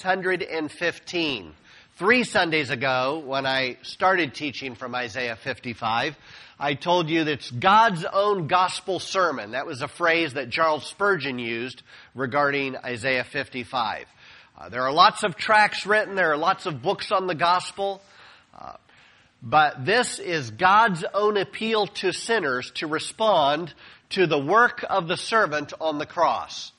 615. Three Sundays ago, when I started teaching from Isaiah 55, I told you that it's God's own gospel sermon. That was a phrase that Charles Spurgeon used regarding Isaiah 55. Uh, there are lots of tracts written, there are lots of books on the gospel, uh, but this is God's own appeal to sinners to respond to the work of the servant on the cross.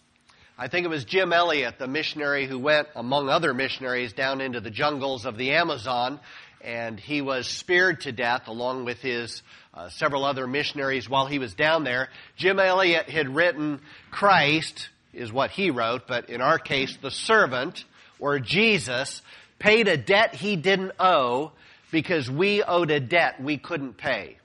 I think it was Jim Elliot, the missionary who went, among other missionaries, down into the jungles of the Amazon, and he was speared to death along with his uh, several other missionaries while he was down there. Jim Elliot had written, Christ is what he wrote, but in our case, the servant, or Jesus, paid a debt he didn't owe because we owed a debt we couldn't pay.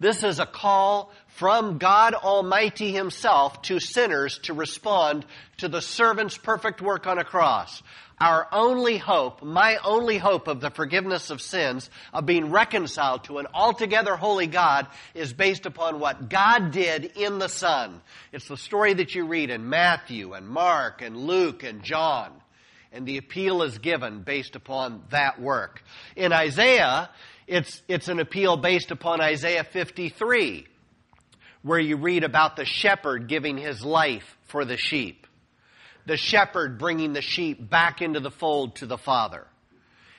This is a call from God Almighty Himself to sinners to respond to the servant's perfect work on a cross. Our only hope, my only hope of the forgiveness of sins, of being reconciled to an altogether holy God, is based upon what God did in the Son. It's the story that you read in Matthew and Mark and Luke and John. And the appeal is given based upon that work. In Isaiah, it's, it's an appeal based upon Isaiah 53, where you read about the shepherd giving his life for the sheep. The shepherd bringing the sheep back into the fold to the Father.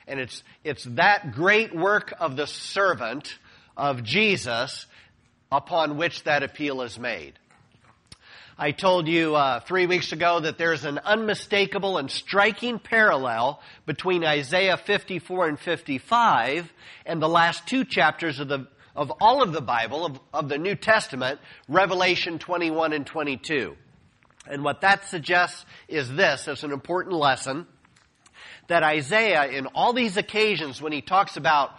And it's, it's that great work of the servant of Jesus upon which that appeal is made. I told you uh, three weeks ago that there's an unmistakable and striking parallel between Isaiah 54 and 55 and the last two chapters of the of all of the Bible, of, of the New Testament, Revelation 21 and 22. And what that suggests is this, as an important lesson, that Isaiah, in all these occasions when he talks about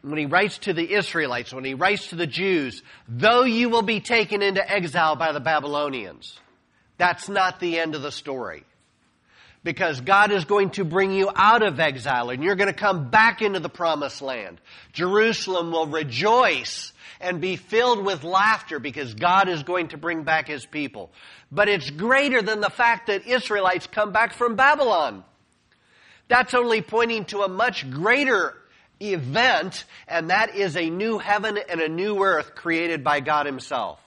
when he writes to the Israelites, when he writes to the Jews, though you will be taken into exile by the Babylonians, that's not the end of the story. Because God is going to bring you out of exile and you're going to come back into the promised land. Jerusalem will rejoice and be filled with laughter because God is going to bring back his people. But it's greater than the fact that Israelites come back from Babylon. That's only pointing to a much greater event, and that is a new heaven and a new earth created by God Himself.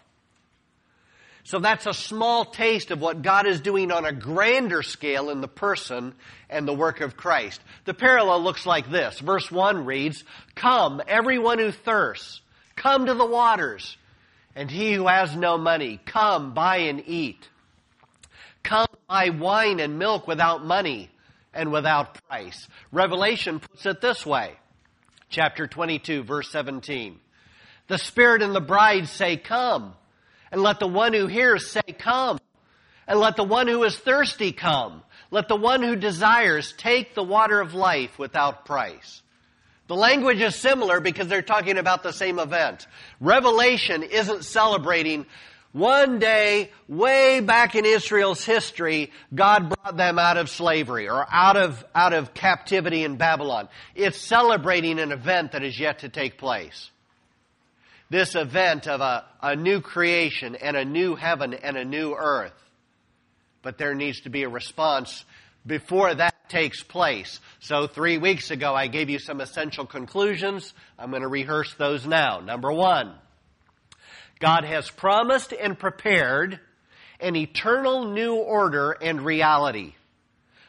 So that's a small taste of what God is doing on a grander scale in the person and the work of Christ. The parallel looks like this. Verse 1 reads, Come, everyone who thirsts, come to the waters. And he who has no money, come, buy and eat. Come, buy wine and milk without money and without price. Revelation puts it this way chapter 22, verse 17. The Spirit and the bride say, Come. And let the one who hears say, Come. And let the one who is thirsty come. Let the one who desires take the water of life without price. The language is similar because they're talking about the same event. Revelation isn't celebrating one day, way back in Israel's history, God brought them out of slavery or out of, out of captivity in Babylon. It's celebrating an event that is yet to take place. This event of a, a new creation and a new heaven and a new earth. But there needs to be a response before that takes place. So three weeks ago I gave you some essential conclusions. I'm going to rehearse those now. Number one. God has promised and prepared an eternal new order and reality.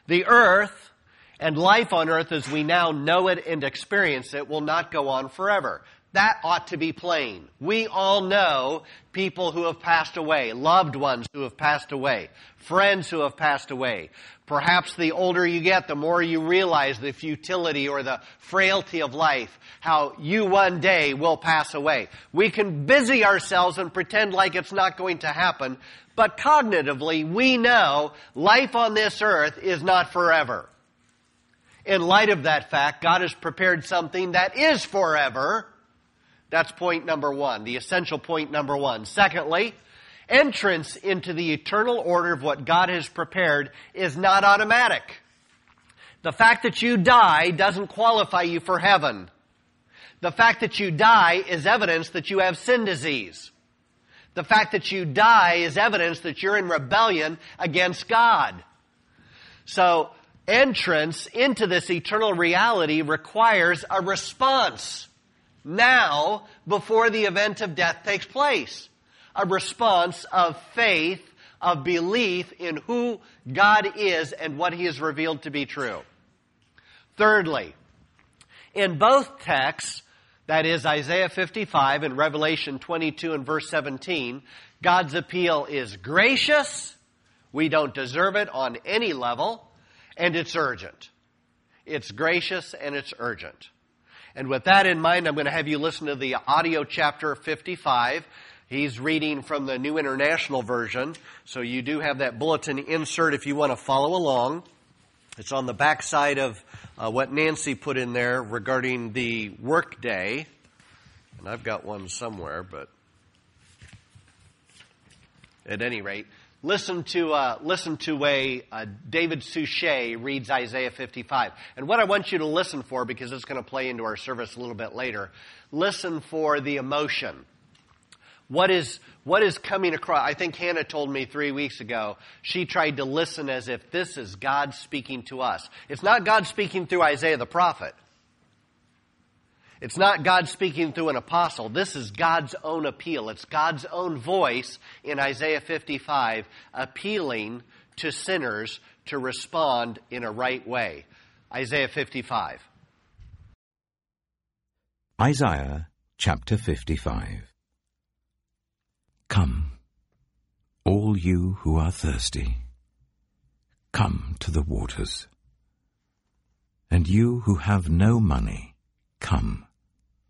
The earth and life on earth as we now know it and experience it will not go on forever. That ought to be plain. We all know people who have passed away, loved ones who have passed away, friends who have passed away. Perhaps the older you get, the more you realize the futility or the frailty of life, how you one day will pass away. We can busy ourselves and pretend like it's not going to happen, but cognitively we know life on this earth is not forever. In light of that fact, God has prepared something that is forever, that's point number one, the essential point number one. Secondly, entrance into the eternal order of what God has prepared is not automatic. The fact that you die doesn't qualify you for heaven. The fact that you die is evidence that you have sin disease. The fact that you die is evidence that you're in rebellion against God. So, entrance into this eternal reality requires a response now before the event of death takes place. A response of faith, of belief in who God is and what He has revealed to be true. Thirdly, in both texts, that is Isaiah 55 and Revelation 22 and verse 17, God's appeal is gracious. We don't deserve it on any level and it's urgent. It's gracious and it's urgent. And with that in mind, I'm going to have you listen to the audio chapter 55. He's reading from the New International Version, so you do have that bulletin insert if you want to follow along. It's on the back side of uh, what Nancy put in there regarding the workday. And I've got one somewhere, but at any rate, listen to uh, listen to way uh, David Suchet reads Isaiah 55. And what I want you to listen for, because it's going to play into our service a little bit later, listen for the emotion. What is what is coming across? I think Hannah told me three weeks ago. She tried to listen as if this is God speaking to us. It's not God speaking through Isaiah the prophet. It's not God speaking through an apostle. This is God's own appeal. It's God's own voice in Isaiah 55 appealing to sinners to respond in a right way. Isaiah 55. Isaiah chapter 55. Come, all you who are thirsty, come to the waters. And you who have no money, come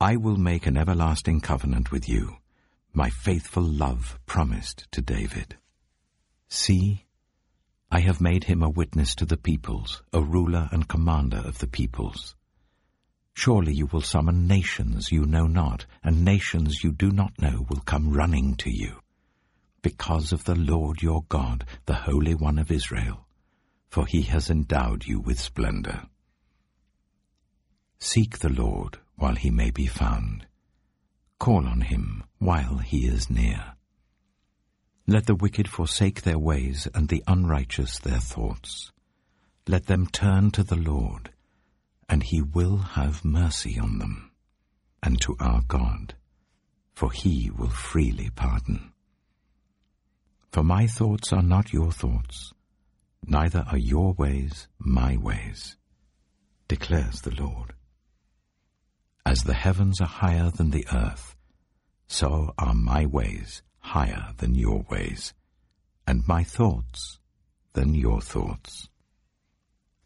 I will make an everlasting covenant with you, my faithful love promised to David. See, I have made him a witness to the peoples, a ruler and commander of the peoples. Surely you will summon nations you know not, and nations you do not know will come running to you, because of the Lord your God, the Holy One of Israel, for he has endowed you with splendor. Seek the Lord while he may be found. Call on him while he is near. Let the wicked forsake their ways and the unrighteous their thoughts. Let them turn to the Lord, and he will have mercy on them, and to our God, for he will freely pardon. For my thoughts are not your thoughts, neither are your ways my ways, declares the Lord. As the heavens are higher than the earth, so are my ways higher than your ways, and my thoughts than your thoughts.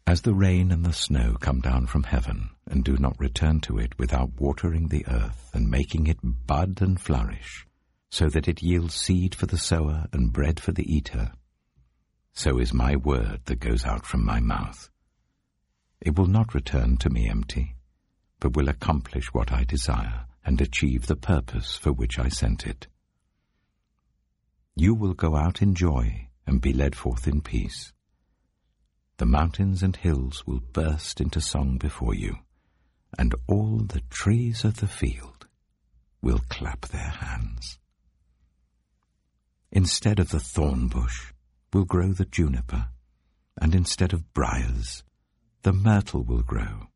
As the rain and the snow come down from heaven, and do not return to it without watering the earth and making it bud and flourish, so that it yields seed for the sower and bread for the eater, so is my word that goes out from my mouth. It will not return to me empty but will accomplish what I desire and achieve the purpose for which I sent it. You will go out in joy and be led forth in peace. The mountains and hills will burst into song before you, and all the trees of the field will clap their hands. Instead of the thorn bush will grow the juniper, and instead of briars the myrtle will grow.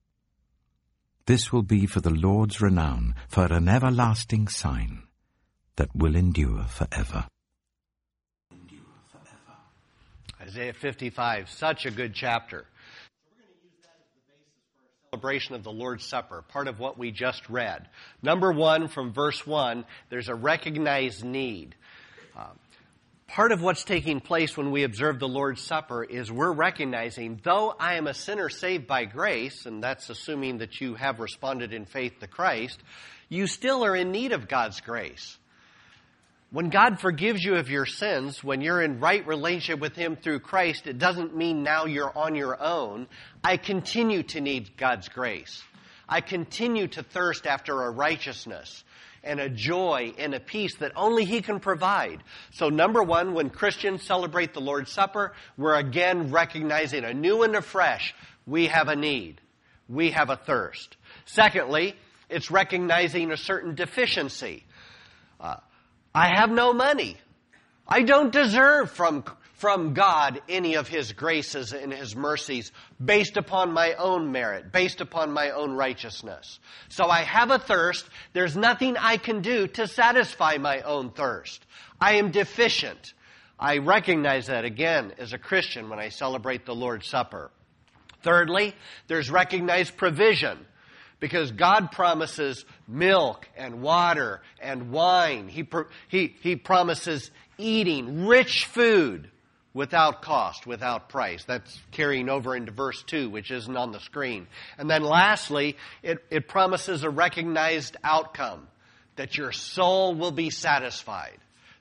This will be for the Lord's renown, for an everlasting sign that will endure forever. Isaiah 55, such a good chapter. We're going to use that as the basis for our celebration of the Lord's Supper, part of what we just read. Number one, from verse one, there's a recognized need. Um, part of what's taking place when we observe the Lord's Supper is we're recognizing, though I am a sinner saved by grace, and that's assuming that you have responded in faith to Christ, you still are in need of God's grace. when God forgives you of your sins, when you're in right relationship with Him through Christ, it doesn't mean now you're on your own. I continue to need God's grace. I continue to thirst after a righteousness and a joy and a peace that only He can provide. So, number one, when Christians celebrate the Lord's Supper, we're again recognizing anew and afresh we have a need, we have a thirst. Secondly, it's recognizing a certain deficiency. Uh, I have no money. I don't deserve from, from God any of His graces and His mercies based upon my own merit, based upon my own righteousness. So I have a thirst. There's nothing I can do to satisfy my own thirst. I am deficient. I recognize that again as a Christian when I celebrate the Lord's Supper. Thirdly, there's recognized provision because God promises milk and water and wine. He, he, he promises eating rich food without cost, without price. That's carrying over into verse 2, which isn't on the screen. And then lastly, it, it promises a recognized outcome that your soul will be satisfied,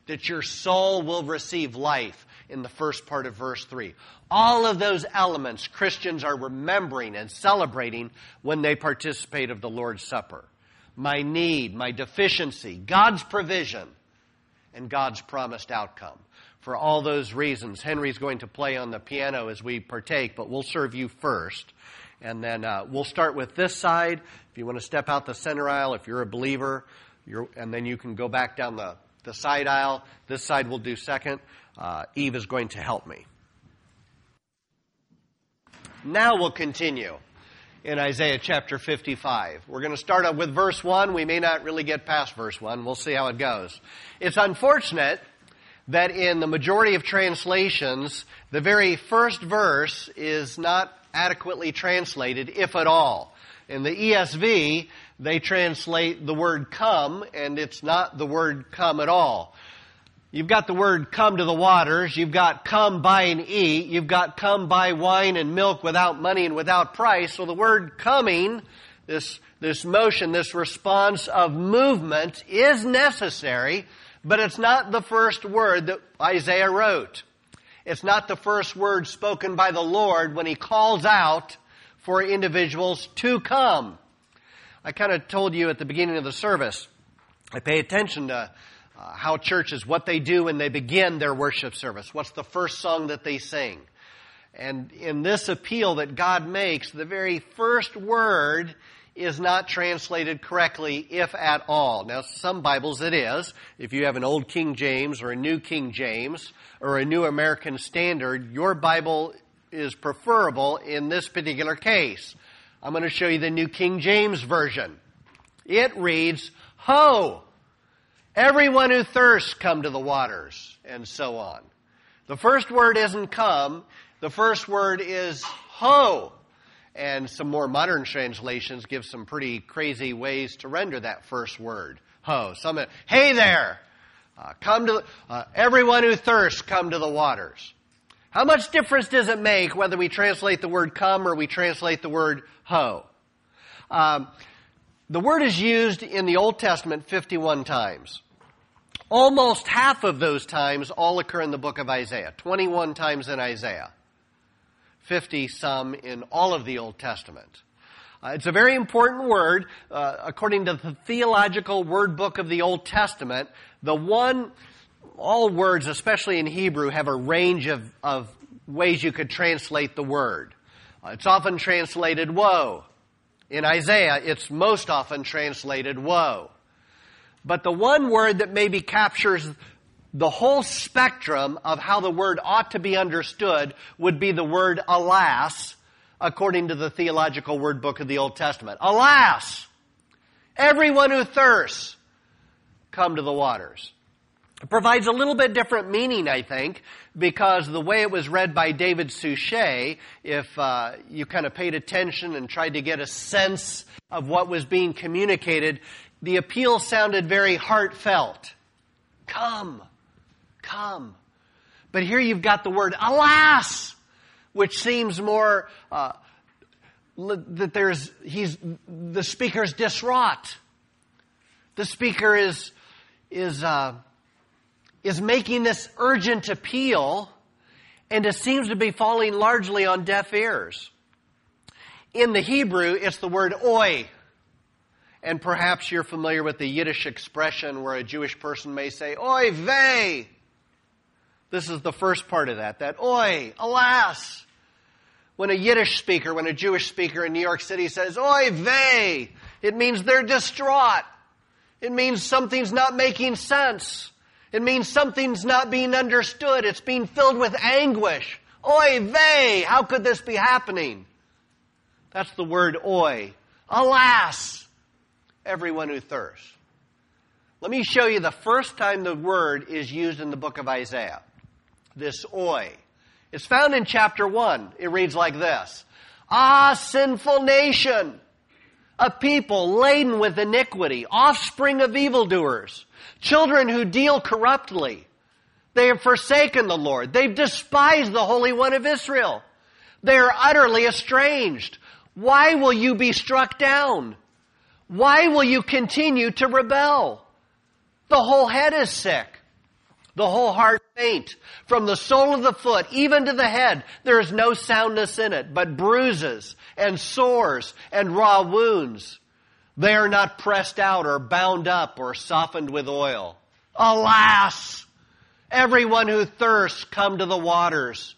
that your soul will receive life in the first part of verse 3. All of those elements Christians are remembering and celebrating when they participate of the Lord's Supper. My need, my deficiency, God's provision, and God's promised outcome. For all those reasons, Henry's going to play on the piano as we partake, but we'll serve you first. And then uh, we'll start with this side. If you want to step out the center aisle, if you're a believer, you're, and then you can go back down the, the side aisle. This side will do second. Uh, Eve is going to help me. Now we'll continue in Isaiah chapter 55. We're going to start up with verse 1. We may not really get past verse 1. We'll see how it goes. It's unfortunate that in the majority of translations, the very first verse is not adequately translated, if at all. In the ESV, they translate the word come, and it's not the word come at all. You've got the word come to the waters. You've got come buy and eat. You've got come buy wine and milk without money and without price. So the word coming, this, this motion, this response of movement is necessary, but it's not the first word that Isaiah wrote. It's not the first word spoken by the Lord when he calls out for individuals to come. I kind of told you at the beginning of the service, I pay attention to uh, how churches, what they do when they begin their worship service. What's the first song that they sing? And in this appeal that God makes, the very first word is not translated correctly, if at all. Now, some Bibles it is. If you have an old King James or a new King James or a new American Standard, your Bible is preferable in this particular case. I'm going to show you the New King James Version. It reads, Ho! Everyone who thirsts, come to the waters, and so on. The first word isn't come, the first word is ho. And some more modern translations give some pretty crazy ways to render that first word, ho. Some, hey there! Uh, come to, uh, everyone who thirsts, come to the waters. How much difference does it make whether we translate the word come or we translate the word ho? Um, the word is used in the Old Testament 51 times. Almost half of those times all occur in the book of Isaiah, 21 times in Isaiah, 50 some in all of the Old Testament. Uh, it's a very important word. Uh, according to the theological word book of the Old Testament, the one, all words, especially in Hebrew, have a range of, of ways you could translate the word. Uh, it's often translated woe. In Isaiah, it's most often translated woe. But the one word that maybe captures the whole spectrum of how the word ought to be understood would be the word alas, according to the theological word book of the Old Testament. Alas! Everyone who thirsts, come to the waters. It provides a little bit different meaning, I think, because the way it was read by David Suchet, if uh, you kind of paid attention and tried to get a sense of what was being communicated, the appeal sounded very heartfelt. Come, come. But here you've got the word alas, which seems more uh, that there's he's the speaker's distraught. The speaker is is uh, is making this urgent appeal, and it seems to be falling largely on deaf ears. In the Hebrew, it's the word oi. And perhaps you're familiar with the Yiddish expression where a Jewish person may say, oi vey. This is the first part of that, that oi, alas. When a Yiddish speaker, when a Jewish speaker in New York City says, oi vey, it means they're distraught. It means something's not making sense. It means something's not being understood. It's being filled with anguish. Oi vey, how could this be happening? That's the word oi. Alas, everyone who thirsts. Let me show you the first time the word is used in the book of Isaiah. This oi. It's found in chapter 1. It reads like this. Ah, sinful nation, a people laden with iniquity, offspring of evildoers, children who deal corruptly. They have forsaken the Lord. They've despised the Holy One of Israel. They are utterly estranged. Why will you be struck down? Why will you continue to rebel? The whole head is sick. The whole heart faint. From the sole of the foot even to the head, there is no soundness in it, but bruises and sores and raw wounds. They are not pressed out or bound up or softened with oil. Alas! Everyone who thirsts, come to the waters.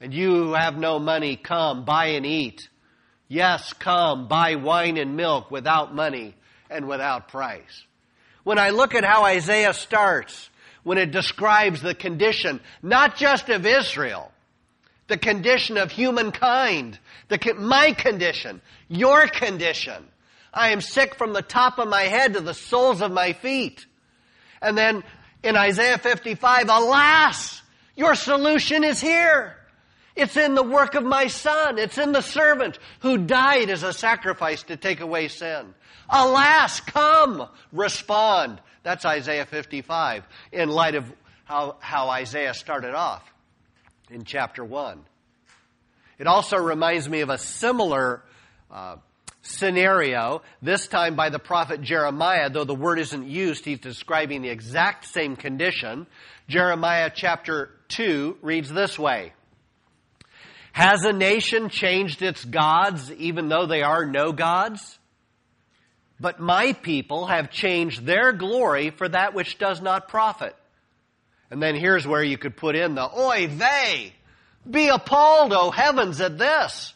And you who have no money, come, buy and eat. Yes, come, buy wine and milk without money and without price. When I look at how Isaiah starts, when it describes the condition, not just of Israel, the condition of humankind, the, my condition, your condition. I am sick from the top of my head to the soles of my feet. And then in Isaiah 55, alas, your solution is here. It's in the work of my son. It's in the servant who died as a sacrifice to take away sin. Alas, come, respond. That's Isaiah 55 in light of how, how Isaiah started off in chapter 1. It also reminds me of a similar uh, scenario, this time by the prophet Jeremiah, though the word isn't used, he's describing the exact same condition. Jeremiah chapter 2 reads this way. Has a nation changed its gods even though they are no gods? But my people have changed their glory for that which does not profit. And then here's where you could put in the oi vey. Be appalled, O heavens, at this.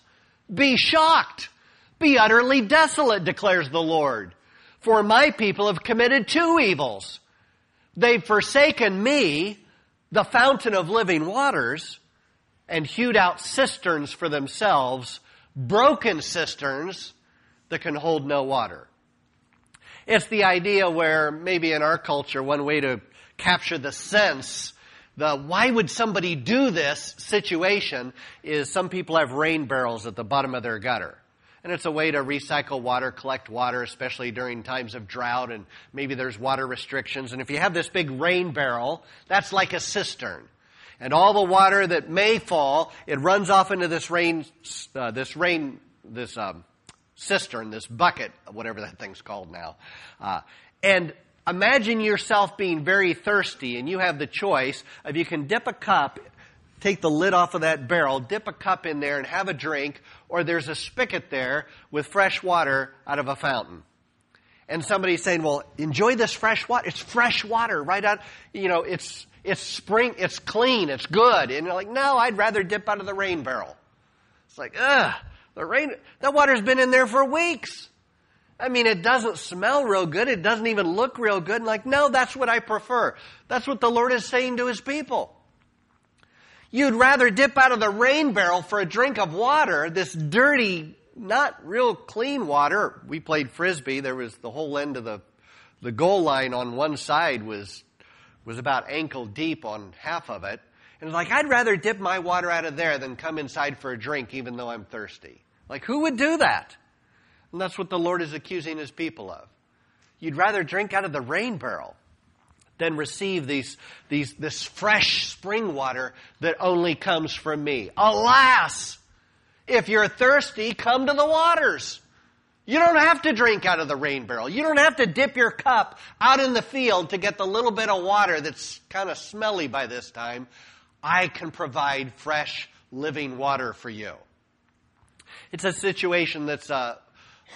Be shocked. Be utterly desolate, declares the Lord. For my people have committed two evils. They've forsaken me, the fountain of living waters, and hewed out cisterns for themselves, broken cisterns that can hold no water. It's the idea where maybe in our culture, one way to capture the sense, the why would somebody do this situation is some people have rain barrels at the bottom of their gutter. And it's a way to recycle water, collect water, especially during times of drought and maybe there's water restrictions. And if you have this big rain barrel, that's like a cistern and all the water that may fall, it runs off into this rain, uh, this rain, this um, cistern, this bucket, whatever that thing's called now. Uh, and imagine yourself being very thirsty, and you have the choice of you can dip a cup, take the lid off of that barrel, dip a cup in there, and have a drink, or there's a spigot there with fresh water out of a fountain and somebody's saying, well, enjoy this fresh water. It's fresh water right out, you know, it's, it's spring, it's clean, it's good. And you're like, no, I'd rather dip out of the rain barrel. It's like, ugh, the rain, that water's been in there for weeks. I mean, it doesn't smell real good. It doesn't even look real good. And like, no, that's what I prefer. That's what the Lord is saying to His people. You'd rather dip out of the rain barrel for a drink of water, this dirty, not real clean water. We played frisbee. There was the whole end of the, the goal line on one side was was about ankle deep on half of it. And it's like, I'd rather dip my water out of there than come inside for a drink even though I'm thirsty. Like, who would do that? And that's what the Lord is accusing his people of. You'd rather drink out of the rain barrel than receive these, these, this fresh spring water that only comes from me. Alas! If you're thirsty, come to the waters. You don't have to drink out of the rain barrel. You don't have to dip your cup out in the field to get the little bit of water that's kind of smelly by this time. I can provide fresh, living water for you. It's a situation that's uh,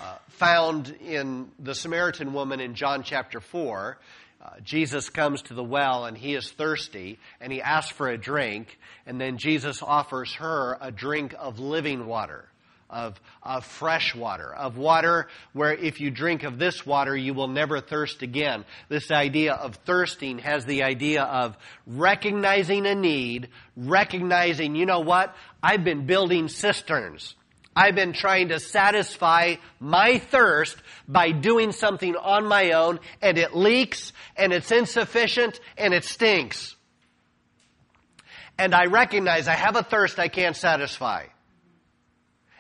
uh, found in the Samaritan woman in John chapter 4. Uh, Jesus comes to the well and he is thirsty and he asks for a drink, and then Jesus offers her a drink of living water of, of fresh water, of water where if you drink of this water, you will never thirst again. This idea of thirsting has the idea of recognizing a need, recognizing, you know what? I've been building cisterns. I've been trying to satisfy my thirst by doing something on my own, and it leaks, and it's insufficient, and it stinks. And I recognize I have a thirst I can't satisfy.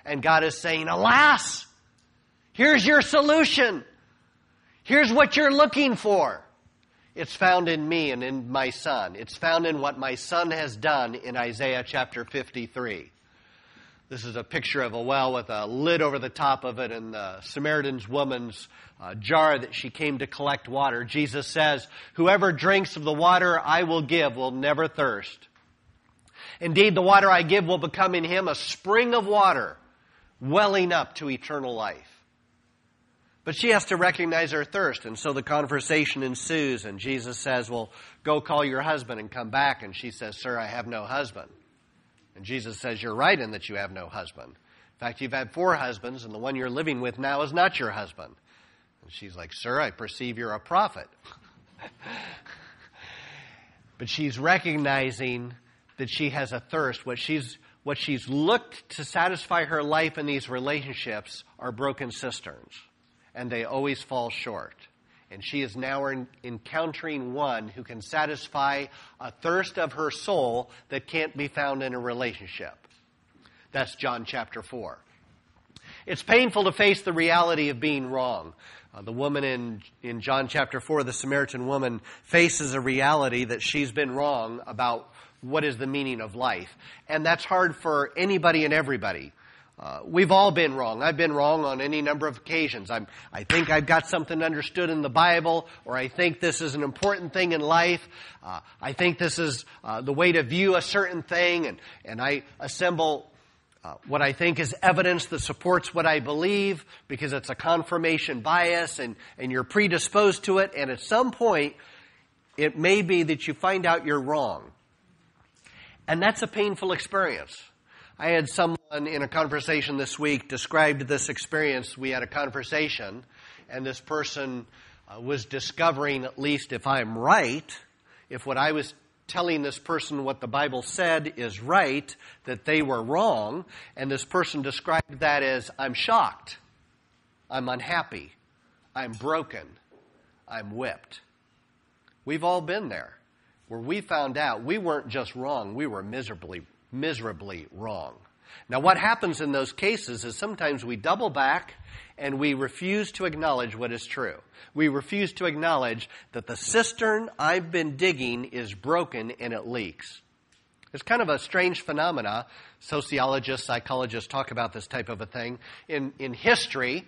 And God is saying, Alas, here's your solution. Here's what you're looking for. It's found in me and in my son. It's found in what my son has done in Isaiah chapter 53. This is a picture of a well with a lid over the top of it and the Samaritan's woman's uh, jar that she came to collect water. Jesus says, Whoever drinks of the water I will give will never thirst. Indeed, the water I give will become in him a spring of water welling up to eternal life. But she has to recognize her thirst, and so the conversation ensues, and Jesus says, Well, go call your husband and come back. And she says, Sir, I have no husband. And Jesus says, You're right in that you have no husband. In fact, you've had four husbands, and the one you're living with now is not your husband. And she's like, Sir, I perceive you're a prophet. but she's recognizing that she has a thirst. What she's what she's looked to satisfy her life in these relationships are broken cisterns, and they always fall short. And she is now encountering one who can satisfy a thirst of her soul that can't be found in a relationship. That's John chapter 4. It's painful to face the reality of being wrong. Uh, the woman in, in John chapter 4, the Samaritan woman, faces a reality that she's been wrong about what is the meaning of life. And that's hard for anybody and everybody. Uh, we've all been wrong. I've been wrong on any number of occasions. I'm, I think I've got something understood in the Bible, or I think this is an important thing in life. Uh, I think this is uh, the way to view a certain thing, and, and I assemble uh, what I think is evidence that supports what I believe because it's a confirmation bias, and, and you're predisposed to it, and at some point, it may be that you find out you're wrong. And that's a painful experience. I had someone in a conversation this week described this experience. We had a conversation, and this person uh, was discovering, at least if I'm right, if what I was telling this person what the Bible said is right, that they were wrong. And this person described that as I'm shocked, I'm unhappy, I'm broken, I'm whipped. We've all been there where we found out we weren't just wrong, we were miserably, miserably wrong. Now, what happens in those cases is sometimes we double back and we refuse to acknowledge what is true. We refuse to acknowledge that the cistern I've been digging is broken and it leaks. It's kind of a strange phenomena. Sociologists, psychologists talk about this type of a thing. In, in history,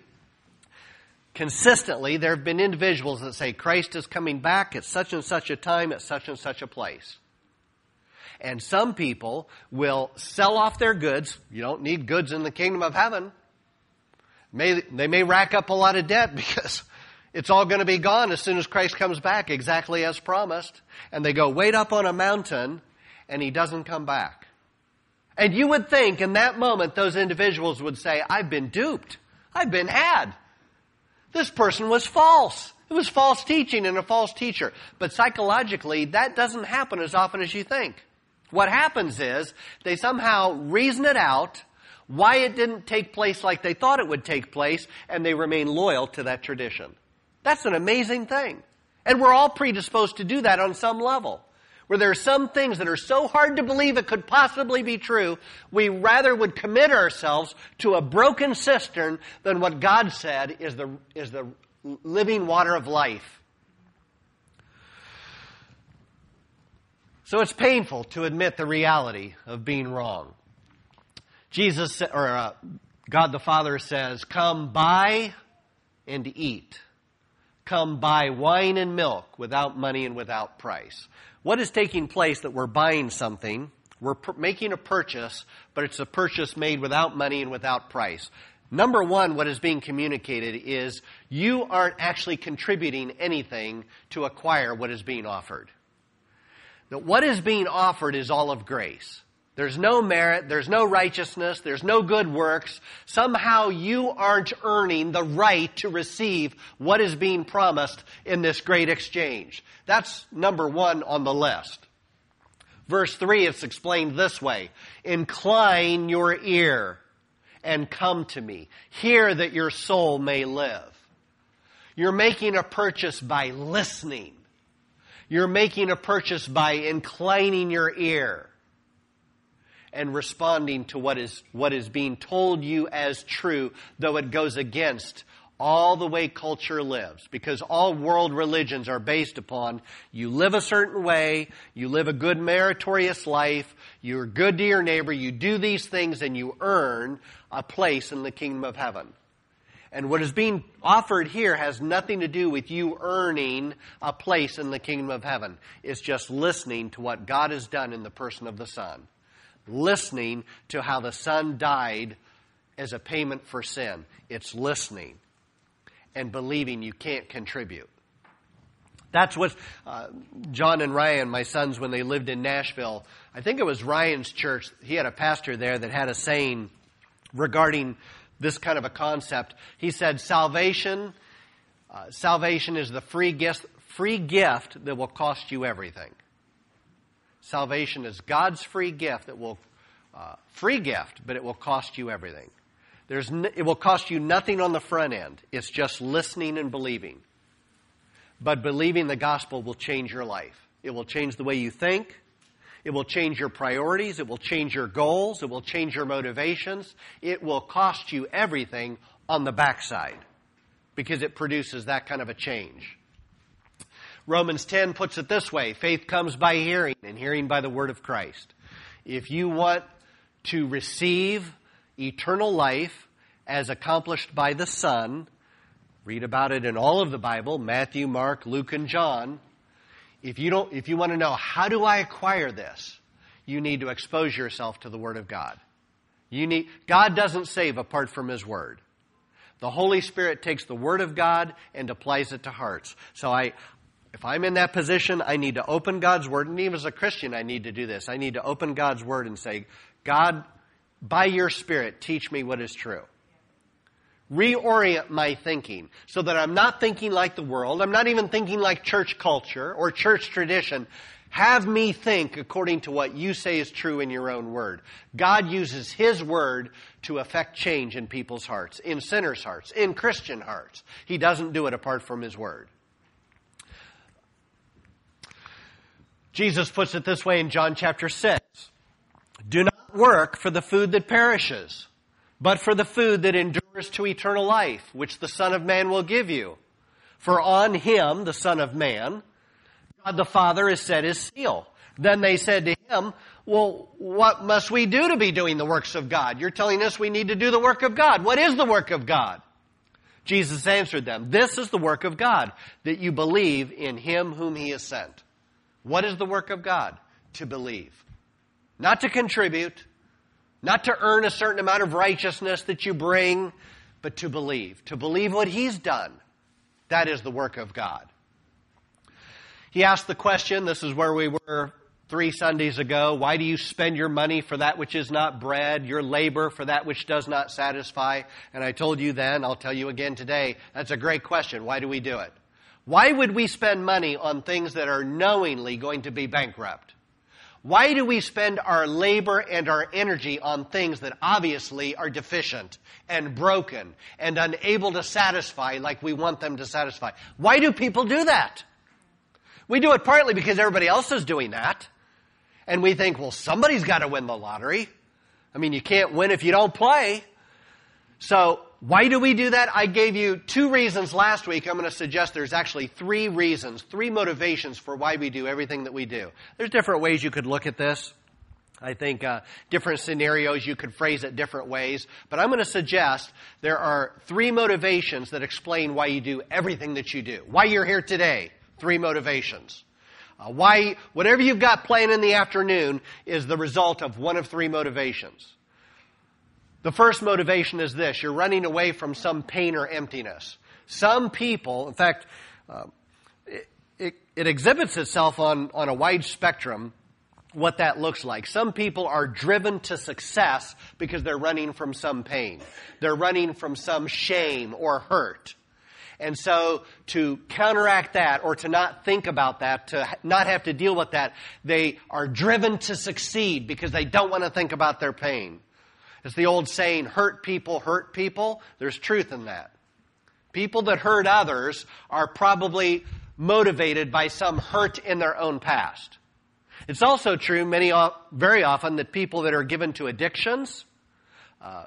consistently, there have been individuals that say Christ is coming back at such and such a time, at such and such a place. And some people will sell off their goods. You don't need goods in the kingdom of heaven. May, they may rack up a lot of debt because it's all going to be gone as soon as Christ comes back, exactly as promised. And they go wait up on a mountain and he doesn't come back. And you would think in that moment those individuals would say, I've been duped. I've been had. This person was false. It was false teaching and a false teacher. But psychologically, that doesn't happen as often as you think. What happens is they somehow reason it out why it didn't take place like they thought it would take place, and they remain loyal to that tradition. That's an amazing thing. And we're all predisposed to do that on some level where there are some things that are so hard to believe it could possibly be true, we rather would commit ourselves to a broken cistern than what God said is the, is the living water of life. So it's painful to admit the reality of being wrong. Jesus, or uh, God the Father says, Come buy and eat. Come buy wine and milk without money and without price. What is taking place that we're buying something? We're making a purchase, but it's a purchase made without money and without price. Number one, what is being communicated is you aren't actually contributing anything to acquire what is being offered. That what is being offered is all of grace. There's no merit, there's no righteousness, there's no good works. Somehow you aren't earning the right to receive what is being promised in this great exchange. That's number one on the list. Verse 3 is explained this way Incline your ear and come to me. Hear that your soul may live. You're making a purchase by listening. You're making a purchase by inclining your ear and responding to what is, what is being told you as true, though it goes against all the way culture lives. Because all world religions are based upon you live a certain way, you live a good meritorious life, you're good to your neighbor, you do these things, and you earn a place in the kingdom of heaven. And what is being offered here has nothing to do with you earning a place in the kingdom of heaven. It's just listening to what God has done in the person of the Son. Listening to how the Son died as a payment for sin. It's listening and believing you can't contribute. That's what uh, John and Ryan, my sons, when they lived in Nashville, I think it was Ryan's church, he had a pastor there that had a saying regarding this kind of a concept. He said, Salvation, uh, salvation is the free gift, free gift that will cost you everything. Salvation is God's free gift that will, uh, free gift, but it will cost you everything. There's n- it will cost you nothing on the front end. It's just listening and believing. But believing the gospel will change your life. It will change the way you think. It will change your priorities. It will change your goals. It will change your motivations. It will cost you everything on the backside because it produces that kind of a change. Romans 10 puts it this way faith comes by hearing, and hearing by the word of Christ. If you want to receive eternal life as accomplished by the Son, read about it in all of the Bible Matthew, Mark, Luke, and John. If you, don't, if you want to know, how do I acquire this? You need to expose yourself to the Word of God. You need, God doesn't save apart from His Word. The Holy Spirit takes the Word of God and applies it to hearts. So I, if I'm in that position, I need to open God's Word, and even as a Christian, I need to do this. I need to open God's Word and say, God, by your Spirit, teach me what is true reorient my thinking so that I'm not thinking like the world. I'm not even thinking like church culture or church tradition. Have me think according to what you say is true in your own word. God uses His word to affect change in people's hearts, in sinners' hearts, in Christian hearts. He doesn't do it apart from His word. Jesus puts it this way in John chapter 6 Do not work for the food that perishes but for the food that endures to eternal life, which the Son of Man will give you. For on him, the Son of Man, God the Father has set his seal. Then they said to him, Well, what must we do to be doing the works of God? You're telling us we need to do the work of God. What is the work of God? Jesus answered them, This is the work of God, that you believe in him whom he has sent. What is the work of God? To believe. Not to contribute, not to earn a certain amount of righteousness that you bring, but to believe. To believe what He's done. That is the work of God. He asked the question, this is where we were three Sundays ago, why do you spend your money for that which is not bread, your labor for that which does not satisfy? And I told you then, I'll tell you again today, that's a great question. Why do we do it? Why would we spend money on things that are knowingly going to be bankrupt? Why do we spend our labor and our energy on things that obviously are deficient and broken and unable to satisfy like we want them to satisfy? Why do people do that? We do it partly because everybody else is doing that. And we think, well, somebody's got to win the lottery. I mean, you can't win if you don't play. So why do we do that? I gave you two reasons last week. I'm going to suggest there's actually three reasons, three motivations for why we do everything that we do. There's different ways you could look at this. I think uh, different scenarios you could phrase it different ways, but I'm going to suggest there are three motivations that explain why you do everything that you do. Why you're here today. Three motivations. Uh, why whatever you've got planned in the afternoon is the result of one of three motivations. The first motivation is this: you're running away from some pain or emptiness. Some people, in fact, uh, it, it, it exhibits itself on on a wide spectrum what that looks like. Some people are driven to success because they're running from some pain. They're running from some shame or hurt. And so to counteract that or to not think about that, to not have to deal with that, they are driven to succeed because they don't want to think about their pain. It's the old saying, hurt people hurt people. There's truth in that. People that hurt others are probably motivated by some hurt in their own past. It's also true many, very often that people that are given to addictions, uh,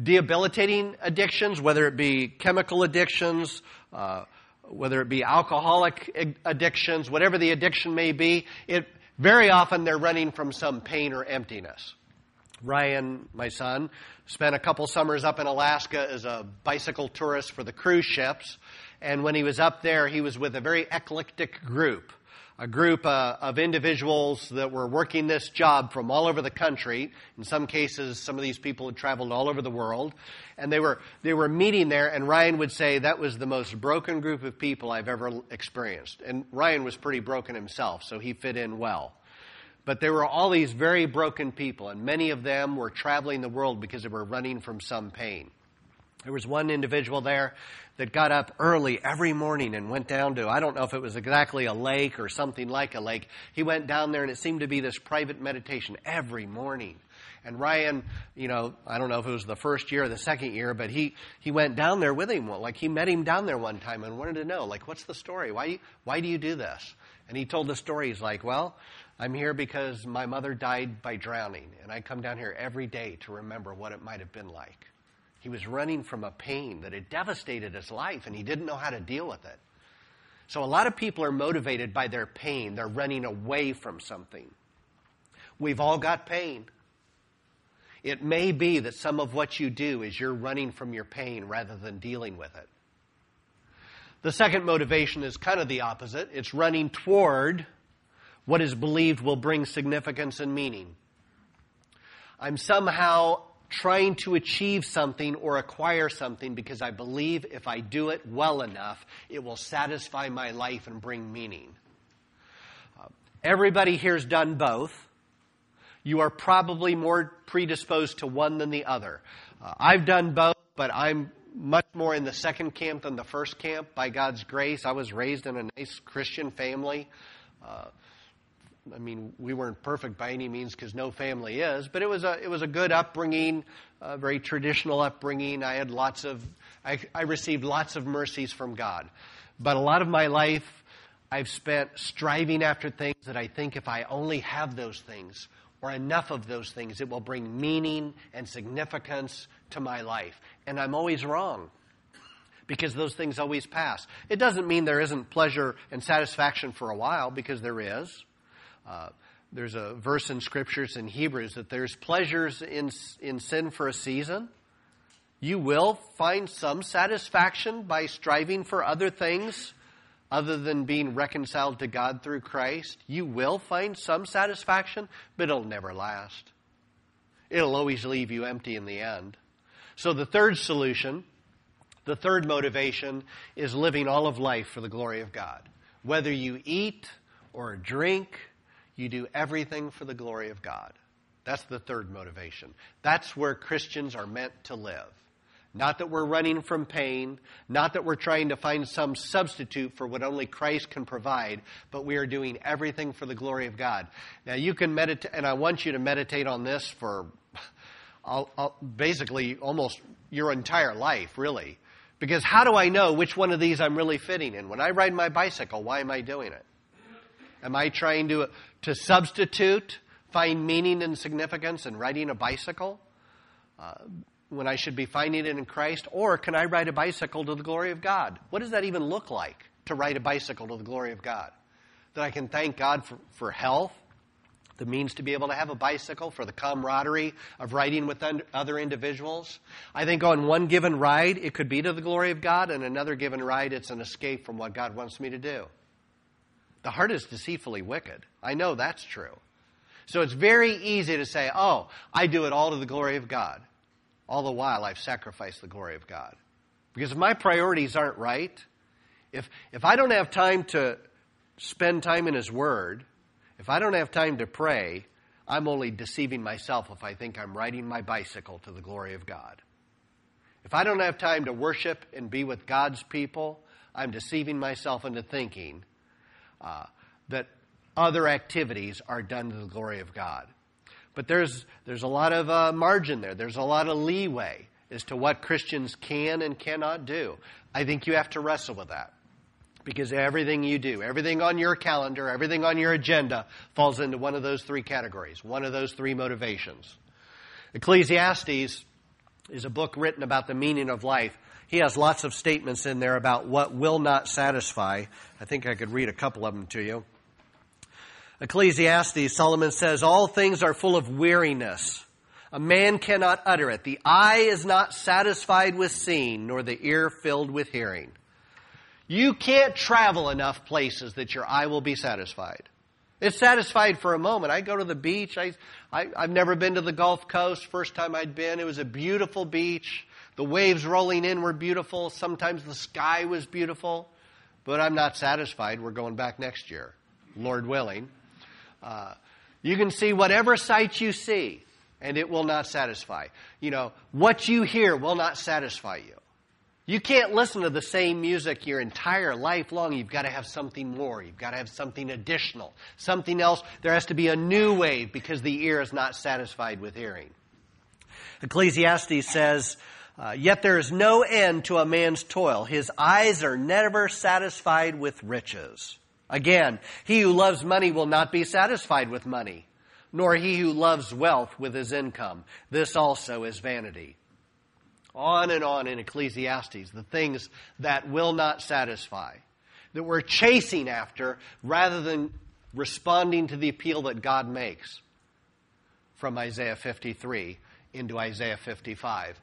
debilitating addictions, whether it be chemical addictions, uh, whether it be alcoholic addictions, whatever the addiction may be, it very often they're running from some pain or emptiness. Ryan, my son, spent a couple summers up in Alaska as a bicycle tourist for the cruise ships. And when he was up there, he was with a very eclectic group a group uh, of individuals that were working this job from all over the country. In some cases, some of these people had traveled all over the world. And they were, they were meeting there, and Ryan would say that was the most broken group of people I've ever experienced. And Ryan was pretty broken himself, so he fit in well. But there were all these very broken people, and many of them were traveling the world because they were running from some pain. There was one individual there that got up early every morning and went down to, I don't know if it was exactly a lake or something like a lake. He went down there and it seemed to be this private meditation every morning. And Ryan, you know, I don't know if it was the first year or the second year, but he, he went down there with him. Like he met him down there one time and wanted to know, like, what's the story? Why, why do you do this? And he told the story. He's like, well, I'm here because my mother died by drowning, and I come down here every day to remember what it might have been like. He was running from a pain that had devastated his life and he didn't know how to deal with it. So a lot of people are motivated by their pain. They're running away from something. We've all got pain. It may be that some of what you do is you're running from your pain rather than dealing with it. The second motivation is kind of the opposite. It's running toward what is believed will bring significance and meaning. I'm somehow trying to achieve something or acquire something because I believe if I do it well enough, it will satisfy my life and bring meaning. Uh, everybody here's done both. You are probably more predisposed to one than the other. Uh, I've done both, but I'm much more in the second camp than the first camp by God's grace. I was raised in a nice Christian family. Uh, I mean, we weren't perfect by any means because no family is, but it was a it was a good upbringing, a very traditional upbringing. I had lots of I, I received lots of mercies from God, but a lot of my life I've spent striving after things that I think if I only have those things or enough of those things, it will bring meaning and significance to my life, and I'm always wrong because those things always pass. It doesn't mean there isn't pleasure and satisfaction for a while, because there is. Uh, there's a verse in scriptures in Hebrews that there's pleasures in, in sin for a season. You will find some satisfaction by striving for other things other than being reconciled to God through Christ. You will find some satisfaction, but it'll never last. It'll always leave you empty in the end. So the third solution, the third motivation is living all of life for the glory of God. Whether you eat or drink you do everything for the glory of God. That's the third motivation. That's where Christians are meant to live. Not that we're running from pain, not that we're trying to find some substitute for what only Christ can provide, but we are doing everything for the glory of God. Now you can meditate, and I want you to meditate on this for I'll, basically almost your entire life, really. Because how do I know which one of these I'm really fitting in? When I ride my bicycle, why am I doing it? Am I trying to, to substitute, find meaning and significance in riding a bicycle uh, when I should be finding it in Christ? Or can I ride a bicycle to the glory of God? What does that even look like to ride a bicycle to the glory of God? That I can thank God for, for health, the means to be able to have a bicycle for the camaraderie of riding with other individuals. I think on one given ride, it could be to the glory of God, and another given ride, it's an escape from what God wants me to do. The heart is deceitfully wicked. I know that's true. So it's very easy to say, oh, I do it all to the glory of God. All the while, I've sacrificed the glory of God. Because if my priorities aren't right, if, if I don't have time to spend time in His Word, if I don't have time to pray, I'm only deceiving myself if I think I'm riding my bicycle to the glory of God. If I don't have time to worship and be with God's people, I'm deceiving myself into thinking uh, that other activities are done to the glory of God. But there's, there's a lot of uh, margin there. There's a lot of leeway as to what Christians can and cannot do. I think you have to wrestle with that. Because everything you do, everything on your calendar, everything on your agenda falls into one of those three categories, one of those three motivations. Ecclesiastes is a book written about the meaning of life. He has lots of statements in there about what will not satisfy. I think I could read a couple of them to you. Ecclesiastes, Solomon says, All things are full of weariness. A man cannot utter it. The eye is not satisfied with seeing, nor the ear filled with hearing. You can't travel enough places that your eye will be satisfied. It's satisfied for a moment. I go to the beach. I, I, have never been to the Gulf Coast. First time I'd been, it was a beautiful beach. The waves rolling in were beautiful. Sometimes the sky was beautiful. But I'm not satisfied. We're going back next year, Lord willing. Uh, you can see whatever sight you see, and it will not satisfy. You know, what you hear will not satisfy you. You can't listen to the same music your entire life long. You've got to have something more. You've got to have something additional, something else. There has to be a new wave because the ear is not satisfied with hearing. Ecclesiastes says, uh, Yet there is no end to a man's toil. His eyes are never satisfied with riches. Again, he who loves money will not be satisfied with money, nor he who loves wealth with his income. This also is vanity. On and on in Ecclesiastes, the things that will not satisfy, that we're chasing after rather than responding to the appeal that God makes from Isaiah 53 into Isaiah 55.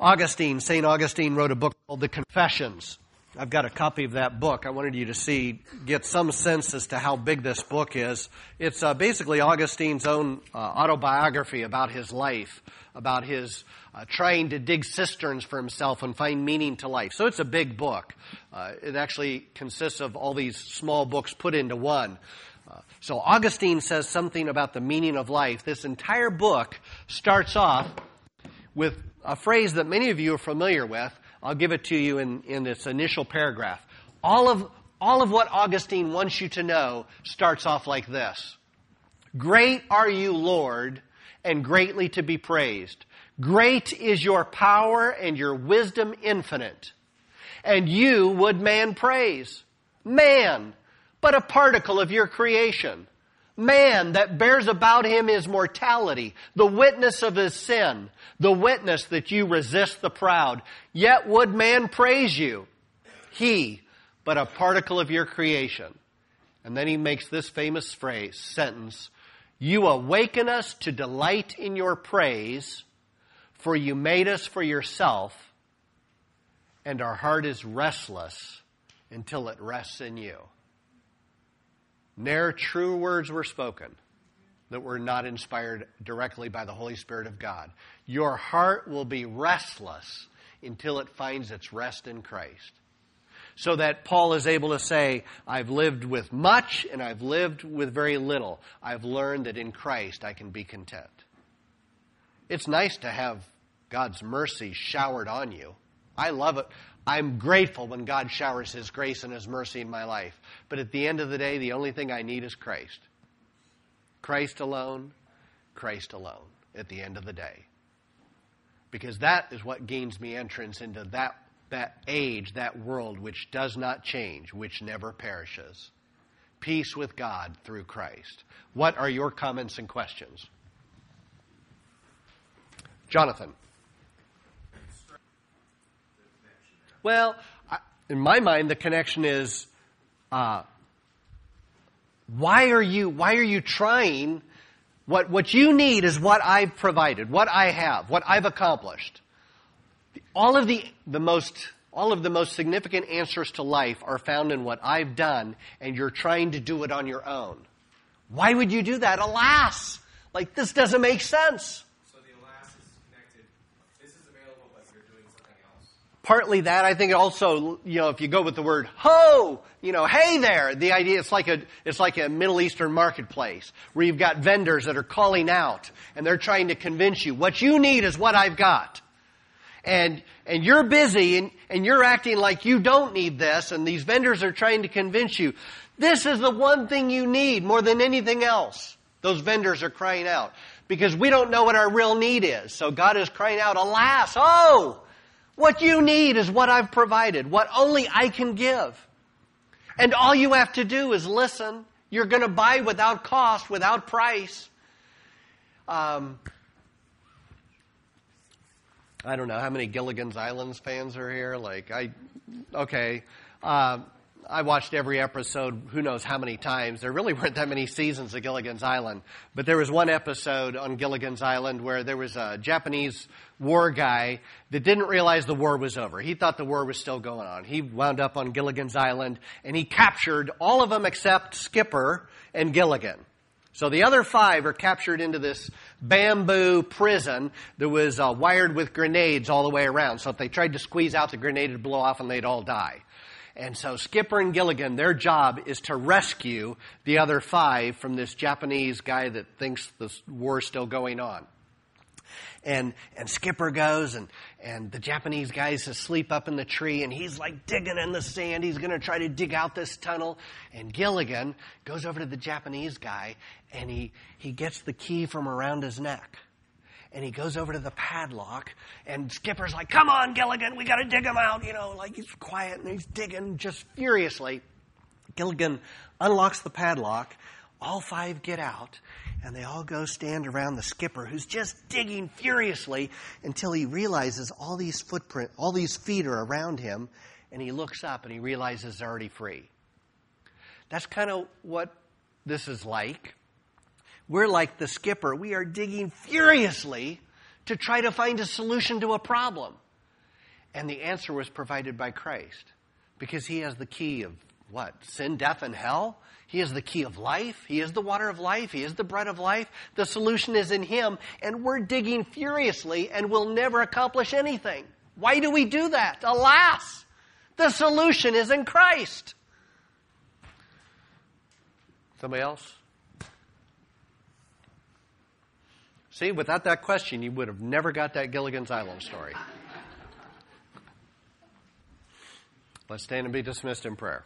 Augustine, St. Augustine wrote a book called The Confessions. I've got a copy of that book. I wanted you to see, get some sense as to how big this book is. It's uh, basically Augustine's own uh, autobiography about his life, about his uh, trying to dig cisterns for himself and find meaning to life. So it's a big book. Uh, it actually consists of all these small books put into one. Uh, so Augustine says something about the meaning of life. This entire book starts off with a phrase that many of you are familiar with I'll give it to you in, in this initial paragraph. All of, all of what Augustine wants you to know starts off like this. Great are you, Lord, and greatly to be praised. Great is your power and your wisdom infinite. And you would man praise. Man, but a particle of your creation man that bears about him his mortality, the witness of his sin, the witness that you resist the proud. Yet would man praise you? He, but a particle of your creation. And then he makes this famous phrase, sentence, You awaken us to delight in your praise, for you made us for yourself, and our heart is restless until it rests in you. Ne'er true words were spoken that were not inspired directly by the Holy Spirit of God. Your heart will be restless until it finds its rest in Christ. So that Paul is able to say, I've lived with much and I've lived with very little. I've learned that in Christ I can be content. It's nice to have God's mercy showered on you. I love it. I'm grateful when God showers His grace and His mercy in my life. But at the end of the day, the only thing I need is Christ. Christ alone, Christ alone at the end of the day. Because that is what gains me entrance into that, that age, that world which does not change, which never perishes. Peace with God through Christ. What are your comments and questions? Jonathan. Well, in my mind, the connection is uh, why are you why are you trying What, what you need is what I've provided, what I have, what I've accomplished. All of the, the most, all of the most significant answers to life are found in what I've done, and you're trying to do it on your own. Why would you do that? Alas! Like, this doesn't make sense. So the alas is connected. This is available, but you're doing something else. Partly that, I think also, you know, if you go with the word ho, you know, hey there, the idea, it's like a, it's like a Middle Eastern marketplace where you've got vendors that are calling out and they're trying to convince you what you need is what I've got. And, and you're busy and, and you're acting like you don't need this and these vendors are trying to convince you this is the one thing you need more than anything else. Those vendors are crying out because we don't know what our real need is. So God is crying out, alas, oh, what you need is what I've provided, what only I can give. And all you have to do is listen. You're going to buy without cost, without price. Um, I don't know how many Gilligan's Islands fans are here. Like, I, okay. Uh, I watched every episode, who knows how many times. There really weren't that many seasons of Gilligan's Island. But there was one episode on Gilligan's Island where there was a Japanese war guy that didn't realize the war was over. He thought the war was still going on. He wound up on Gilligan's Island and he captured all of them except Skipper and Gilligan. So the other five are captured into this bamboo prison that was uh, wired with grenades all the way around. So if they tried to squeeze out, the grenade would blow off and they'd all die. And so Skipper and Gilligan, their job is to rescue the other five from this Japanese guy that thinks the war's still going on. And, and Skipper goes and, and the Japanese guy's asleep up in the tree and he's like digging in the sand. He's going to try to dig out this tunnel. And Gilligan goes over to the Japanese guy and he, he gets the key from around his neck and he goes over to the padlock and Skipper's like, come on, Gilligan, we gotta dig him out, you know, like he's quiet and he's digging just furiously. Gilligan unlocks the padlock, all five get out, and they all go stand around the skipper who's just digging furiously until he realizes all these footprint, all these feet are around him, and he looks up and he realizes they're already free. That's kind of what this is like. We're like the skipper. We are digging furiously to try to find a solution to a problem. And the answer was provided by Christ because he has the key of what? Sin, death, and hell? He is the key of life. He is the water of life. He is the bread of life. The solution is in Him, and we're digging furiously and we'll never accomplish anything. Why do we do that? Alas, the solution is in Christ. Somebody else? See, without that question, you would have never got that Gilligan's Island story. Let's stand and be dismissed in prayer.